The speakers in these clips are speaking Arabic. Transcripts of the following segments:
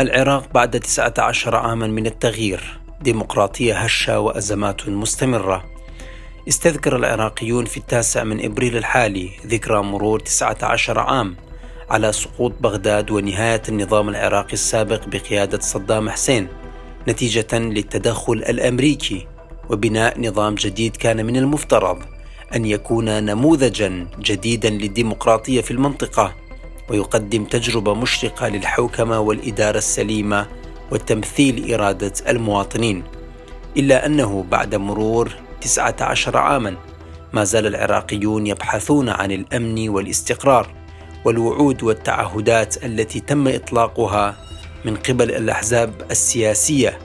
العراق بعد 19 عاما من التغيير. ديمقراطية هشة وأزمات مستمرة. استذكر العراقيون في التاسع من إبريل الحالي ذكرى مرور 19 عام على سقوط بغداد ونهاية النظام العراقي السابق بقيادة صدام حسين نتيجة للتدخل الأمريكي وبناء نظام جديد كان من المفترض أن يكون نموذجا جديدا للديمقراطية في المنطقة. ويقدم تجربة مشرقة للحوكمة والإدارة السليمة وتمثيل إرادة المواطنين. إلا أنه بعد مرور 19 عاما ما زال العراقيون يبحثون عن الأمن والاستقرار والوعود والتعهدات التي تم إطلاقها من قبل الأحزاب السياسية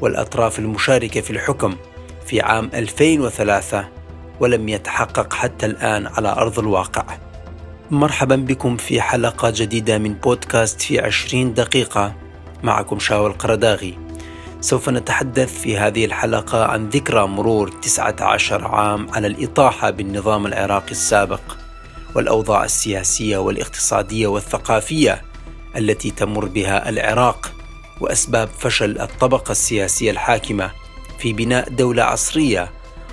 والأطراف المشاركة في الحكم في عام 2003 ولم يتحقق حتى الآن على أرض الواقع. مرحبا بكم في حلقة جديدة من بودكاست في عشرين دقيقة. معكم شاول القرداغي سوف نتحدث في هذه الحلقة عن ذكرى مرور 19 عام على الإطاحة بالنظام العراقي السابق والأوضاع السياسية والاقتصادية والثقافية التي تمر بها العراق وأسباب فشل الطبقة السياسية الحاكمة في بناء دولة عصرية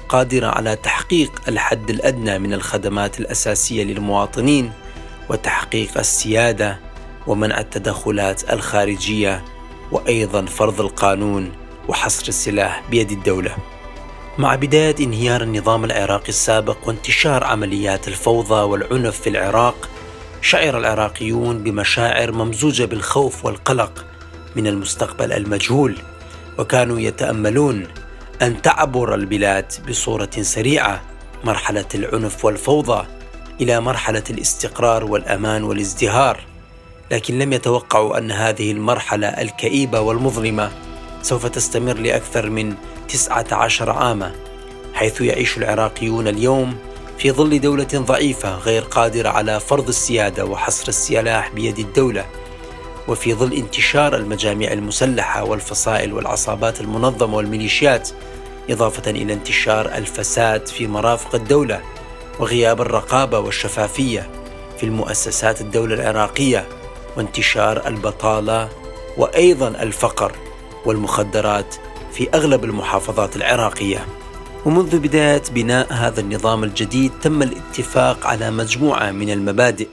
قادرة على تحقيق الحد الأدنى من الخدمات الأساسية للمواطنين وتحقيق السيادة ومنع التدخلات الخارجية وأيضا فرض القانون وحصر السلاح بيد الدولة. مع بداية انهيار النظام العراقي السابق وانتشار عمليات الفوضى والعنف في العراق، شعر العراقيون بمشاعر ممزوجة بالخوف والقلق من المستقبل المجهول، وكانوا يتأملون أن تعبر البلاد بصورة سريعة مرحلة العنف والفوضى إلى مرحلة الاستقرار والأمان والازدهار. لكن لم يتوقعوا أن هذه المرحلة الكئيبة والمظلمة سوف تستمر لأكثر من 19 عاما حيث يعيش العراقيون اليوم في ظل دولة ضعيفة غير قادرة على فرض السيادة وحصر السلاح بيد الدولة وفي ظل انتشار المجاميع المسلحة والفصائل والعصابات المنظمة والميليشيات. إضافة إلى انتشار الفساد في مرافق الدولة وغياب الرقابة والشفافية في المؤسسات الدولة العراقية وانتشار البطالة وأيضا الفقر والمخدرات في أغلب المحافظات العراقية. ومنذ بداية بناء هذا النظام الجديد تم الاتفاق على مجموعة من المبادئ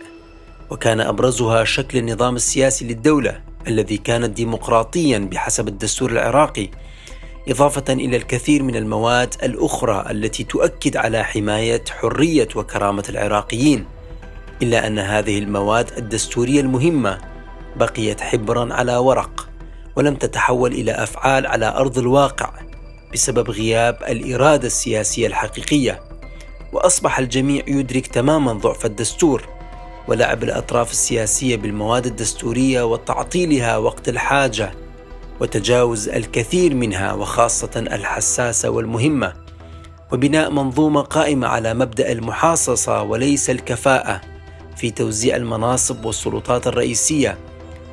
وكان أبرزها شكل النظام السياسي للدولة الذي كان ديمقراطيا بحسب الدستور العراقي إضافة إلى الكثير من المواد الأخرى التي تؤكد على حماية حرية وكرامة العراقيين إلا أن هذه المواد الدستورية المهمة بقيت حبرا على ورق ولم تتحول إلى أفعال على أرض الواقع بسبب غياب الإرادة السياسية الحقيقية وأصبح الجميع يدرك تماما ضعف الدستور ولعب الأطراف السياسية بالمواد الدستورية وتعطيلها وقت الحاجة وتجاوز الكثير منها وخاصة الحساسة والمهمة وبناء منظومة قائمة على مبدأ المحاصصة وليس الكفاءة في توزيع المناصب والسلطات الرئيسية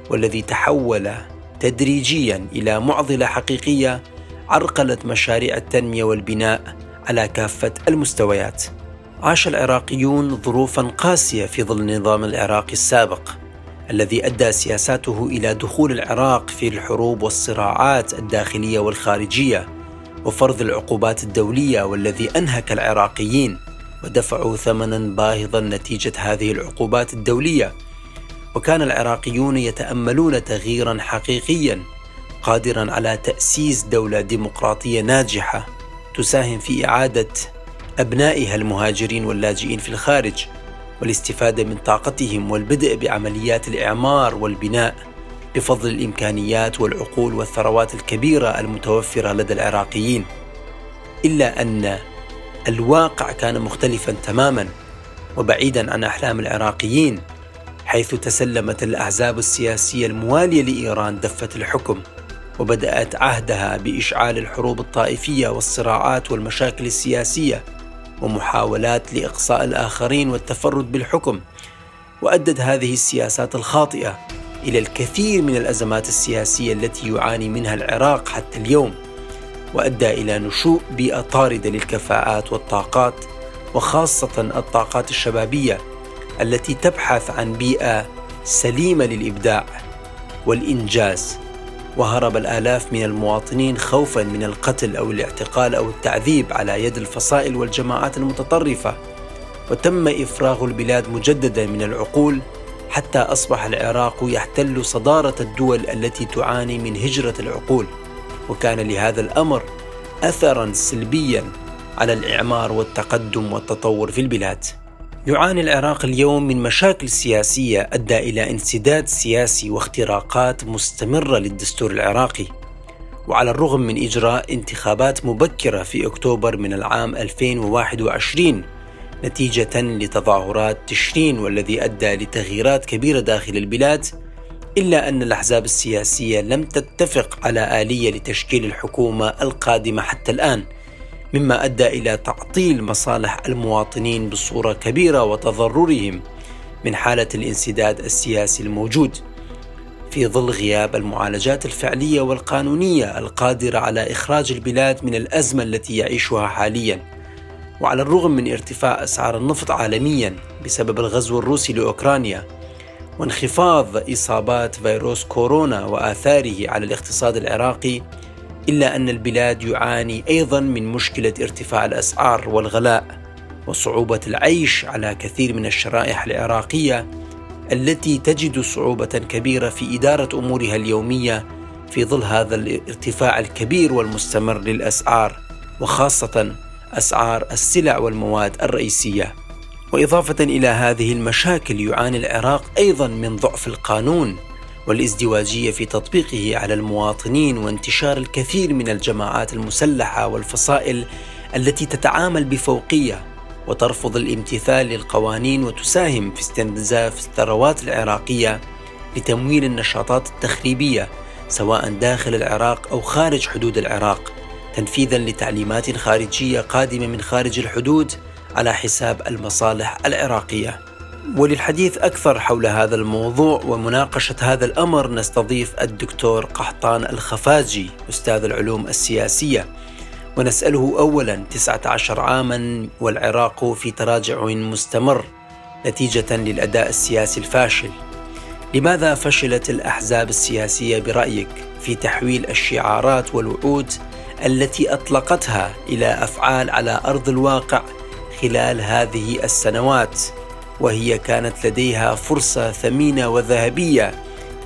والذي تحول تدريجيا إلى معضلة حقيقية عرقلت مشاريع التنمية والبناء على كافة المستويات. عاش العراقيون ظروفا قاسية في ظل النظام العراقي السابق الذي أدى سياساته إلى دخول العراق في الحروب والصراعات الداخلية والخارجية وفرض العقوبات الدولية والذي أنهك العراقيين ودفعوا ثمنا باهظا نتيجة هذه العقوبات الدولية. وكان العراقيون يتأملون تغييرا حقيقيا قادرا على تأسيس دولة ديمقراطية ناجحة تساهم في إعادة أبنائها المهاجرين واللاجئين في الخارج. والاستفادة من طاقتهم والبدء بعمليات الإعمار والبناء بفضل الإمكانيات والعقول والثروات الكبيرة المتوفرة لدى العراقيين. إلا أن الواقع كان مختلفا تماما وبعيدا عن أحلام العراقيين حيث تسلمت الأحزاب السياسية الموالية لإيران دفة الحكم وبدأت عهدها بإشعال الحروب الطائفية والصراعات والمشاكل السياسية ومحاولات لإقصاء الآخرين والتفرد بالحكم وأدت هذه السياسات الخاطئة إلى الكثير من الأزمات السياسية التي يعاني منها العراق حتى اليوم وأدى إلى نشوء بيئة طاردة للكفاءات والطاقات وخاصة الطاقات الشبابية التي تبحث عن بيئة سليمة للإبداع والإنجاز. وهرب الآلاف من المواطنين خوفا من القتل أو الاعتقال أو التعذيب على يد الفصائل والجماعات المتطرفة. وتم إفراغ البلاد مجددا من العقول حتى أصبح العراق يحتل صدارة الدول التي تعاني من هجرة العقول. وكان لهذا الأمر أثرا سلبيا على الإعمار والتقدم والتطور في البلاد. يعاني العراق اليوم من مشاكل سياسية أدى إلى انسداد سياسي واختراقات مستمرة للدستور العراقي. وعلى الرغم من إجراء انتخابات مبكرة في أكتوبر من العام 2021 نتيجة لتظاهرات تشرين والذي أدى لتغييرات كبيرة داخل البلاد إلا أن الأحزاب السياسية لم تتفق على آلية لتشكيل الحكومة القادمة حتى الآن. مما أدى إلى تعطيل مصالح المواطنين بصورة كبيرة وتضررهم من حالة الانسداد السياسي الموجود في ظل غياب المعالجات الفعلية والقانونية القادرة على إخراج البلاد من الأزمة التي يعيشها حاليا. وعلى الرغم من ارتفاع أسعار النفط عالميا بسبب الغزو الروسي لأوكرانيا وانخفاض إصابات فيروس كورونا وآثاره على الاقتصاد العراقي إلا أن البلاد يعاني أيضا من مشكلة ارتفاع الأسعار والغلاء وصعوبة العيش على كثير من الشرائح العراقية التي تجد صعوبة كبيرة في إدارة أمورها اليومية في ظل هذا الارتفاع الكبير والمستمر للأسعار وخاصة أسعار السلع والمواد الرئيسية. وإضافة إلى هذه المشاكل يعاني العراق أيضا من ضعف القانون والازدواجية في تطبيقه على المواطنين وانتشار الكثير من الجماعات المسلحة والفصائل التي تتعامل بفوقية وترفض الامتثال للقوانين وتساهم في استنزاف الثروات العراقية لتمويل النشاطات التخريبية سواء داخل العراق أو خارج حدود العراق تنفيذا لتعليمات خارجية قادمة من خارج الحدود على حساب المصالح العراقية. وللحديث أكثر حول هذا الموضوع ومناقشة هذا الأمر نستضيف الدكتور قحطان الخفاجي أستاذ العلوم السياسية ونسأله أولا 19 عاما والعراق في تراجع مستمر نتيجة للأداء السياسي الفاشل لماذا فشلت الأحزاب السياسية برأيك في تحويل الشعارات والوعود التي أطلقتها إلى أفعال على أرض الواقع خلال هذه السنوات؟ وهي كانت لديها فرصة ثمينة وذهبية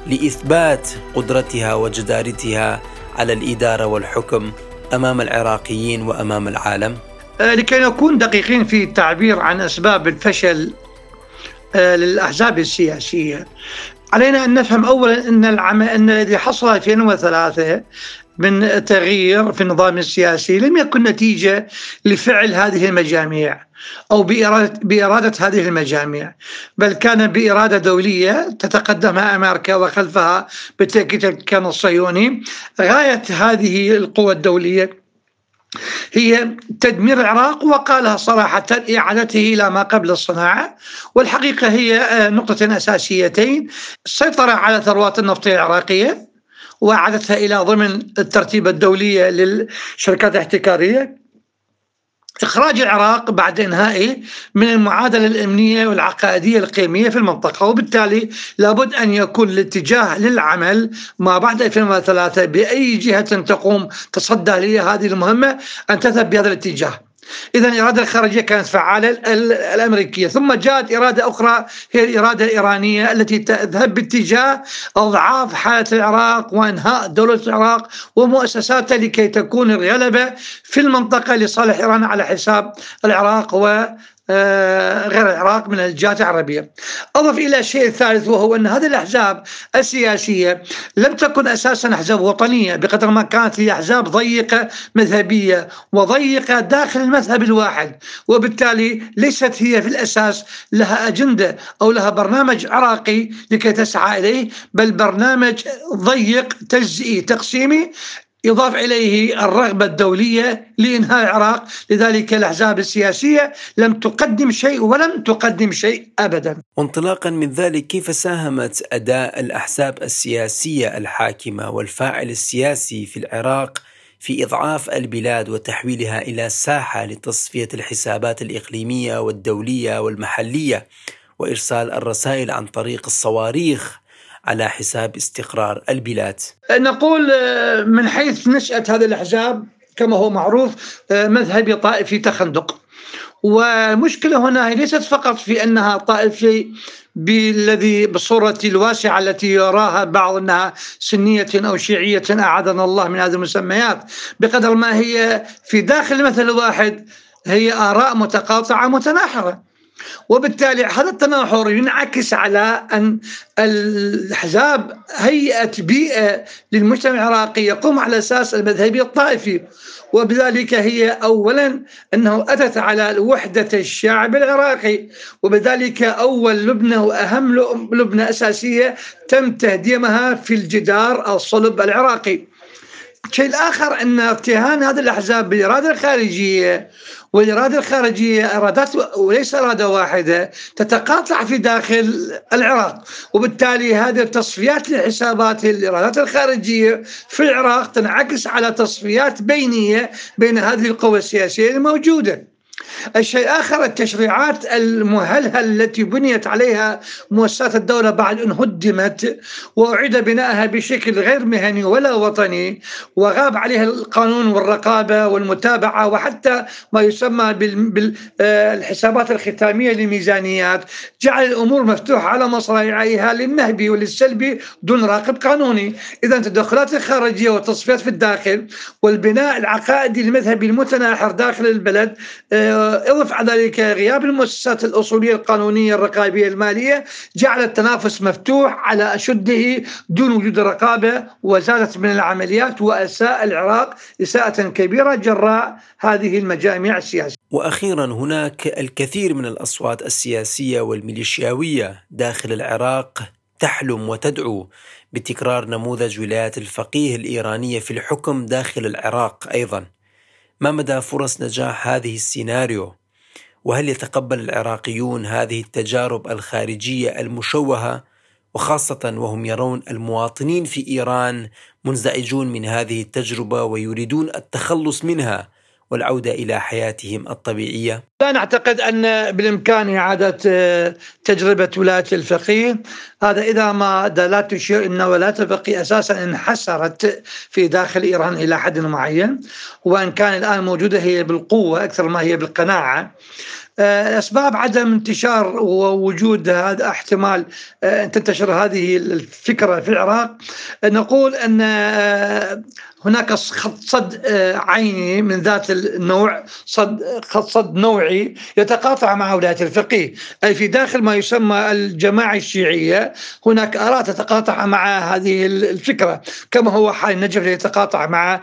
لإثبات قدرتها وجدارتها على الإدارة والحكم أمام العراقيين وأمام العالم. آه، لكي نكون دقيقين في التعبير عن أسباب الفشل آه، للأحزاب السياسية. علينا أن نفهم اولا أن العم... أن الذي حصل 2003 من تغيير في النظام السياسي لم يكن نتيجة لفعل هذه المجاميع أو باراده بإرادة هذه المجاميع بل كان بإرادة دولية تتقدمها أمريكا وخلفها بالتأكيد كان الصهيوني. غاية هذه القوى الدولية هي تدمير العراق وقالها صراحة إعادته إلى ما قبل الصناعة. والحقيقة هي آه، نقطتين أساسيتين السيطرة على ثروات النفط العراقية وإعادتها إلى ضمن الترتيب الدولية للشركات الاحتكارية. إخراج العراق بعد إنهائه من المعادلة الأمنية والعقائدية القيمية في المنطقة وبالتالي لابد أن يكون الاتجاه للعمل ما بعد 2003 بأي جهة تقوم تصدى لهذه المهمة أن تذهب بهذا الاتجاه. إذا الإرادة الخارجية كانت فعالة الأمريكية. ثم جاءت إرادة أخرى هي الإرادة الإيرانية التي تذهب باتجاه إضعاف حالة العراق وإنهاء دولة العراق ومؤسساتها لكي تكون الغلبة في المنطقة لصالح إيران على حساب العراق غير العراق من الجهات العربية. أضف إلى الشيء الثالث وهو أن هذه الأحزاب السياسية لم تكن أساسا أحزاب وطنية بقدر ما كانت هي أحزاب ضيقة مذهبية وضيقة داخل المذهب الواحد وبالتالي ليست هي في الأساس لها أجندة أو لها برنامج عراقي لكي تسعى إليه بل برنامج ضيق تجزئي تقسيمي يضاف إليه الرغبة الدولية لإنهاء العراق، لذلك الأحزاب السياسية لم تقدم شيء ولم تقدم شيء ابدا. وانطلاقا من ذلك كيف ساهمت أداء الأحزاب السياسية الحاكمة والفاعل السياسي في العراق في إضعاف البلاد وتحويلها إلى ساحة لتصفية الحسابات الإقليمية والدولية والمحلية وإرسال الرسائل عن طريق الصواريخ على حساب استقرار البلاد. نقول آه، من حيث نشأة هذه الأحزاب كما هو معروف آه، مذهبي طائفي تخندق. والمشكلة هنا ليست فقط في أنها طائفي بالذي بالصورة الواسعة التي يراها بعض أنها سنية أو شيعية أعاذنا الله من هذه المسميات بقدر ما هي في داخل مثل واحد هي آراء متقاطعة متناحرة. وبالتالي هذا التناحر ينعكس على أن الأحزاب هيئت بيئة للمجتمع العراقي يقوم على أساس المذهبي الطائفي وبذلك هي اولا أنه أتت على وحده الشعب العراقي وبذلك أول لبنة وأهم لبنة أساسية تم تهديمها في الجدار الصلب العراقي. الشيء الآخر أن ارتهان هذه الأحزاب بالاراده الخارجية والإرادة الخارجية إرادات وليس إرادة واحدة تتقاطع في داخل العراق. وبالتالي هذه التصفيات لحسابات الإرادات الخارجية في العراق تنعكس على تصفيات بينية بين هذه القوى السياسية الموجودة. الشيء الآخر التشريعات المهلهلة التي بنيت عليها مؤسسات الدولة بعد أن هدمت وأعيد بنائها بشكل غير مهني ولا وطني وغاب عليها القانون والرقابة والمتابعة وحتى ما يسمى بالحسابات الختامية للميزانيات جعل الأمور مفتوحة على مصراعيها للنهبي وللسلبي دون راقب قانوني. إذا التدخلات الخارجية والتصفيات في الداخل والبناء العقائدي المذهبي المتناحر داخل البلد إضف على ذلك غياب المؤسسات الأصولية القانونية الرقابية المالية جعل التنافس مفتوح على أشده دون وجود رقابة وزادت من العمليات وأساء العراق إساءة كبيرة جراء هذه المجاميع السياسية. وأخيرا هناك الكثير من الأصوات السياسية والميليشياوية داخل العراق تحلم وتدعو بتكرار نموذج ولايه الفقيه الإيرانية في الحكم داخل العراق أيضا. ما مدى فرص نجاح هذه السيناريو؟ وهل يتقبل العراقيون هذه التجارب الخارجية المشوهة؟ وخاصة وهم يرون المواطنين في إيران منزعجون من هذه التجربة ويريدون التخلص منها. والعودة إلى حياتهم الطبيعية؟ لا نعتقد أن بالإمكان إعادة آه، تجربة ولاية الفقيه. هذا إذا ما لا تشير أن ولاية الفقيه أساسا انحسرت في داخل إيران إلى حد معين وإن كان الآن موجودة هي بالقوة أكثر ما هي بالقناعة. آه، أسباب عدم انتشار ووجود هذا احتمال آه، أن تنتشر هذه الفكرة في العراق. نقول أن هناك خط صد آه، عيني من ذات النوع صد خط صد نوعي يتقاطع مع ولاية الفقيه. أي في داخل ما يسمى الجماعة الشيعية هناك آراء تتقاطع مع هذه الفكرة كما هو حال النجف يتقاطع مع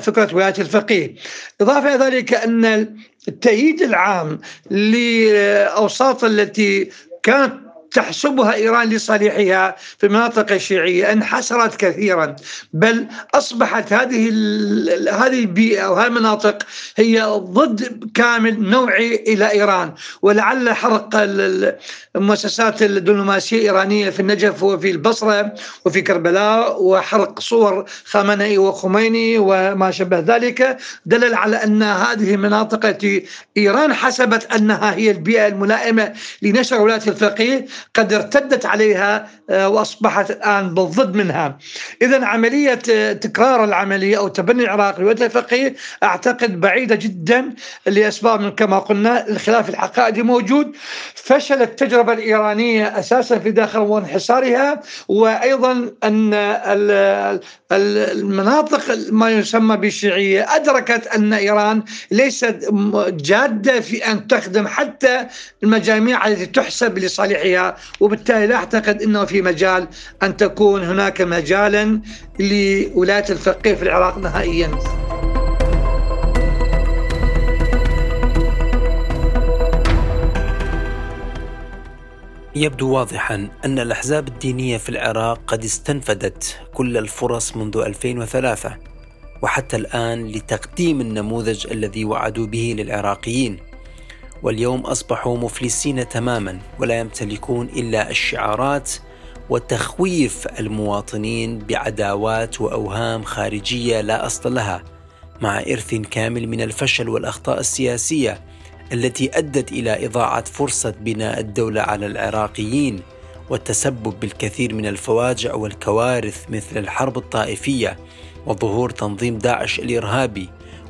فكرة ولاية الفقيه. إضافة إلى ذلك أن التأييد العام لأوساط التي كانت تحسبها إيران لصالحها في المناطق الشيعية انحسرت كثيرا. بل أصبحت هذه هذه البيئة وهذه المناطق هي ضد كامل نوعي إلى إيران. ولعل حرق المؤسسات الدبلوماسية الإيرانية في النجف وفي البصرة وفي كربلاء وحرق صور خامنئي وخميني وما شابه ذلك دلل على أن هذه المناطق التي إيران حسبت أنها هي البيئة الملائمة لنشر ولاية الفقيه قد ارتدت عليها آه، وأصبحت الآن بالضد منها. اذا عملية آه، تكرار العملية أو تبني العراق لوجه الفقيه أعتقد بعيدة جدا لأسباب من كما قلنا الخلاف العقائدي موجود فشل التجربة الإيرانية أساسا في داخل وانحسارها وأيضا أن المناطق ما يسمى بالشيعيه أدركت أن إيران ليست جادة في أن تخدم حتى المجاميع التي تحسب لصالحها وبالتالي لا أعتقد إنه في مجال أن تكون هناك مجالا لولاية الفقيه في العراق نهائيا. يبدو واضحا أن الأحزاب الدينية في العراق قد استنفدت كل الفرص منذ 2003 وحتى الآن لتقديم النموذج الذي وعدوا به للعراقيين واليوم أصبحوا مفلسين تماما ولا يمتلكون إلا الشعارات وتخويف المواطنين بعداوات وأوهام خارجية لا أصل لها مع إرث كامل من الفشل والأخطاء السياسية التي أدت إلى إضاعة فرصة بناء الدولة على العراقيين والتسبب بالكثير من الفواجع والكوارث مثل الحرب الطائفية وظهور تنظيم داعش الإرهابي.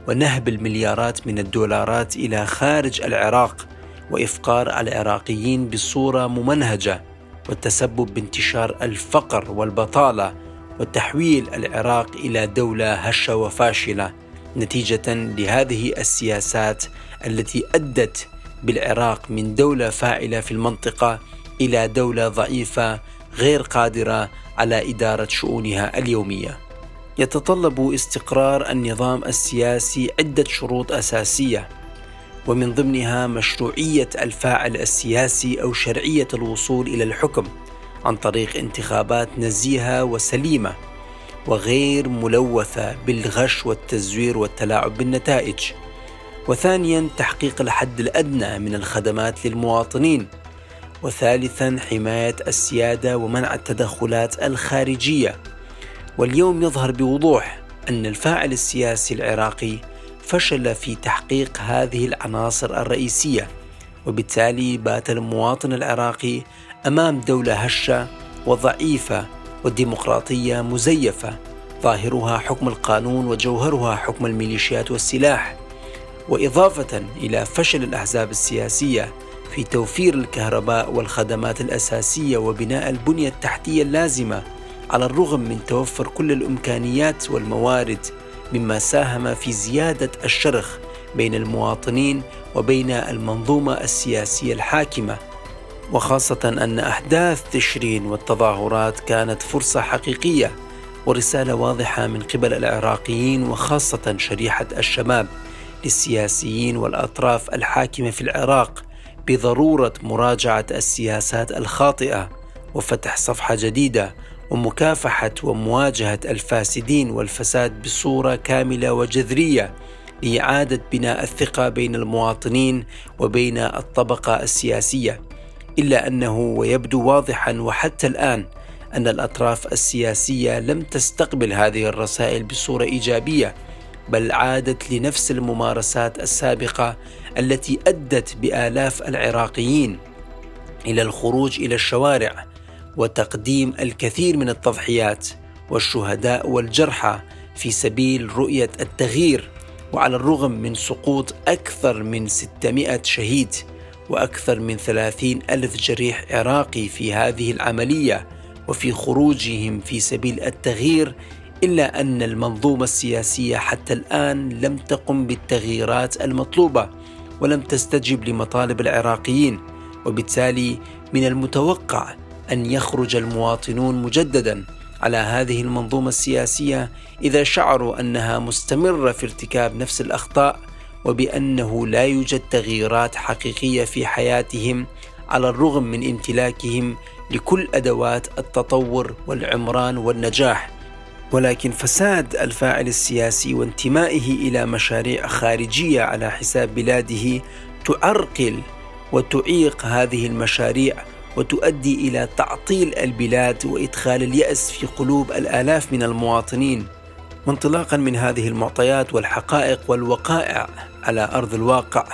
ونهب المليارات من الدولارات إلى خارج العراق وإفقار العراقيين بصورة ممنهجة والتسبب بانتشار الفقر والبطالة وتحويل العراق إلى دولة هشة وفاشلة نتيجة لهذه السياسات التي أدت بالعراق من دولة فاعلة في المنطقة إلى دولة ضعيفة غير قادرة على إدارة شؤونها اليومية. يتطلب استقرار النظام السياسي عدة شروط أساسية ومن ضمنها مشروعية الفاعل السياسي أو شرعية الوصول إلى الحكم عن طريق انتخابات نزيهة وسليمة وغير ملوثة بالغش والتزوير والتلاعب بالنتائج. وثانيا تحقيق الحد الأدنى من الخدمات للمواطنين. وثالثا حماية السيادة ومنع التدخلات الخارجية. واليوم يظهر بوضوح أن الفاعل السياسي العراقي فشل في تحقيق هذه العناصر الرئيسية وبالتالي بات المواطن العراقي أمام دولة هشة وضعيفة والديمقراطيه مزيفة ظاهرها حكم القانون وجوهرها حكم الميليشيات والسلاح. وإضافة إلى فشل الأحزاب السياسية في توفير الكهرباء والخدمات الأساسية وبناء البنية التحتية اللازمة على الرغم من توفر كل الإمكانيات والموارد مما ساهم في زيادة الشرخ بين المواطنين وبين المنظومة السياسية الحاكمة وخاصة أن أحداث تشرين والتظاهرات كانت فرصة حقيقية ورسالة واضحة من قبل العراقيين وخاصة شريحة الشباب للسياسيين والأطراف الحاكمة في العراق بضرورة مراجعة السياسات الخاطئة وفتح صفحة جديدة ومكافحة ومواجهة الفاسدين والفساد بصورة كاملة وجذرية لاعاده بناء الثقة بين المواطنين وبين الطبقة السياسية. إلا أنه ويبدو واضحا وحتى الآن أن الأطراف السياسية لم تستقبل هذه الرسائل بصورة إيجابية بل عادت لنفس الممارسات السابقة التي أدت بآلاف العراقيين إلى الخروج إلى الشوارع وتقديم الكثير من التضحيات والشهداء والجرحى في سبيل رؤية التغيير وعلى الرغم من سقوط أكثر من 600 شهيد وأكثر من ثلاثين ألف جريح عراقي في هذه العملية وفي خروجهم في سبيل التغيير إلا أن المنظومة السياسية حتى الآن لم تقم بالتغييرات المطلوبة ولم تستجب لمطالب العراقيين وبالتالي من المتوقع أن يخرج المواطنون مجددا على هذه المنظومة السياسية إذا شعروا أنها مستمرة في ارتكاب نفس الأخطاء وبأنه لا يوجد تغييرات حقيقية في حياتهم على الرغم من امتلاكهم لكل أدوات التطور والعمران والنجاح. ولكن فساد الفاعل السياسي وانتمائه إلى مشاريع خارجية على حساب بلاده تعرقل وتعيق هذه المشاريع وتؤدي إلى تعطيل البلاد وإدخال اليأس في قلوب الآلاف من المواطنين وانطلاقا من هذه المعطيات والحقائق والوقائع على أرض الواقع.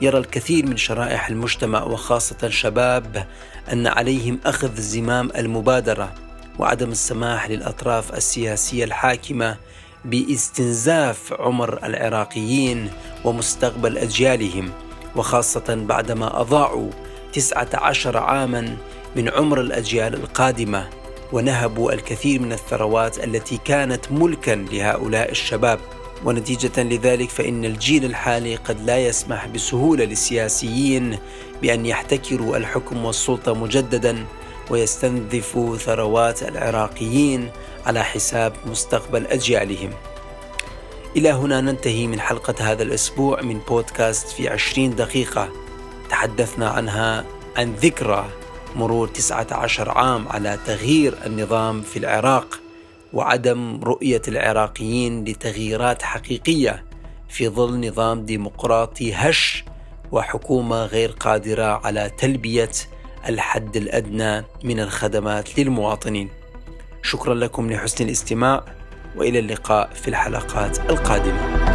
يرى الكثير من شرائح المجتمع وخاصة الشباب أن عليهم أخذ زمام المبادرة وعدم السماح للأطراف السياسية الحاكمة باستنزاف عمر العراقيين ومستقبل أجيالهم وخاصة بعدما أضاعوا تسعة عشر عاما من عمر الأجيال القادمة ونهبوا الكثير من الثروات التي كانت ملكا لهؤلاء الشباب. ونتيجة لذلك فإن الجيل الحالي قد لا يسمح بسهولة للسياسيين بأن يحتكروا الحكم والسلطة مجددا ويستنزفوا ثروات العراقيين على حساب مستقبل أجيالهم. إلى هنا ننتهي من حلقة هذا الأسبوع من بودكاست في عشرين دقيقة. تحدثنا عنها عن ذكرى مرور 19 عام على تغيير النظام في العراق وعدم رؤية العراقيين لتغييرات حقيقية في ظل نظام ديمقراطي هش وحكومة غير قادرة على تلبية الحد الأدنى من الخدمات للمواطنين. شكرا لكم لحسن الاستماع وإلى اللقاء في الحلقات القادمة